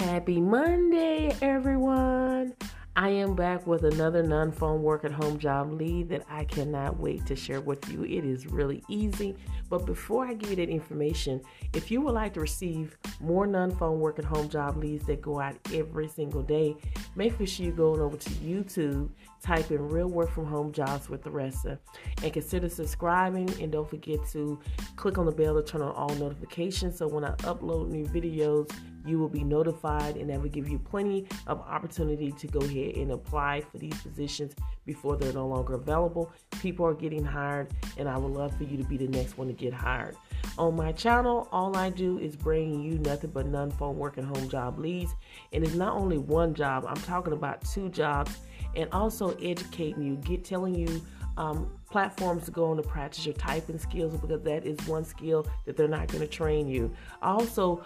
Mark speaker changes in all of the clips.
Speaker 1: Happy Monday, everyone. I am back with another non phone work at home job lead that I cannot wait to share with you. It is really easy. But before I give you that information, if you would like to receive more non phone work at home job leads that go out every single day, make sure you go over to YouTube, type in Real Work from Home Jobs with Theresa, and consider subscribing. And don't forget to click on the bell to turn on all notifications so when I upload new videos, you will be notified, and that will give you plenty of opportunity to go ahead and apply for these positions before they're no longer available. People are getting hired, and I would love for you to be the next one to get hired. On my channel, all I do is bring you nothing but non phone work and home job leads. And it's not only one job, I'm talking about two jobs and also educating you, get telling you um, platforms to go on to practice your typing skills because that is one skill that they're not going to train you. Also,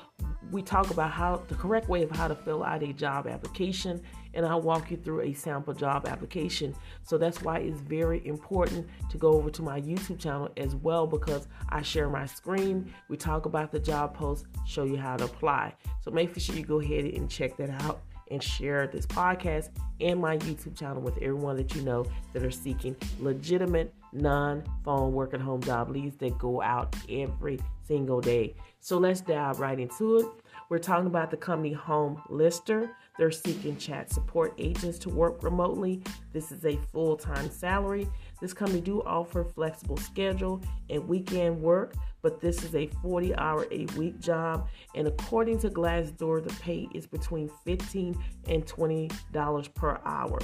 Speaker 1: we talk about how the correct way of how to fill out a job application, and I'll walk you through a sample job application. So that's why it's very important to go over to my YouTube channel as well because I share my screen. We talk about the job post, show you how to apply. So make sure you go ahead and check that out and share this podcast and my YouTube channel with everyone that you know that are seeking legitimate non phone work at home job leads that go out every single day. So let's dive right into it. We're talking about the company Homelister. They're seeking chat support agents to work remotely. This is a full-time salary. This company do offer flexible schedule and weekend work, but this is a 40 hour a week job. And according to Glassdoor, the pay is between 15 and $20 per hour.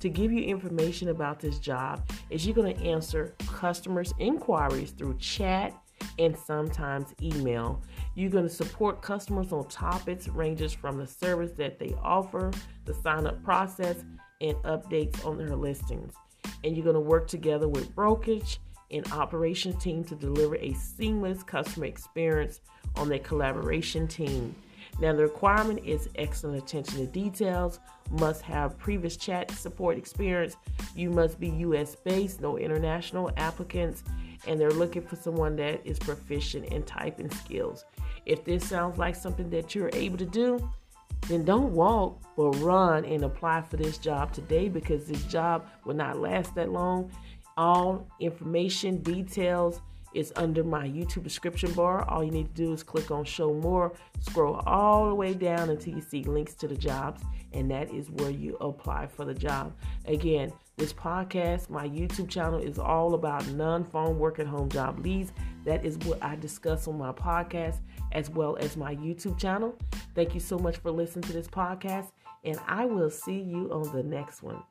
Speaker 1: To give you information about this job, is you're going to answer customers' inquiries through chat and sometimes email. You're going to support customers on topics ranges from the service that they offer, the sign up process, and updates on their listings. And you're going to work together with brokerage and operations team to deliver a seamless customer experience on their collaboration team. Now, the requirement is excellent attention to details, must have previous chat support experience, you must be US based, no international applicants, and they're looking for someone that is proficient in typing skills. If this sounds like something that you're able to do, then don't walk but run and apply for this job today because this job will not last that long. All information, details is under my YouTube description bar. All you need to do is click on show more, scroll all the way down until you see links to the jobs, and that is where you apply for the job. Again, this podcast, my YouTube channel is all about non phone work at home job leads. That is what I discuss on my podcast as well as my YouTube channel. Thank you so much for listening to this podcast, and I will see you on the next one.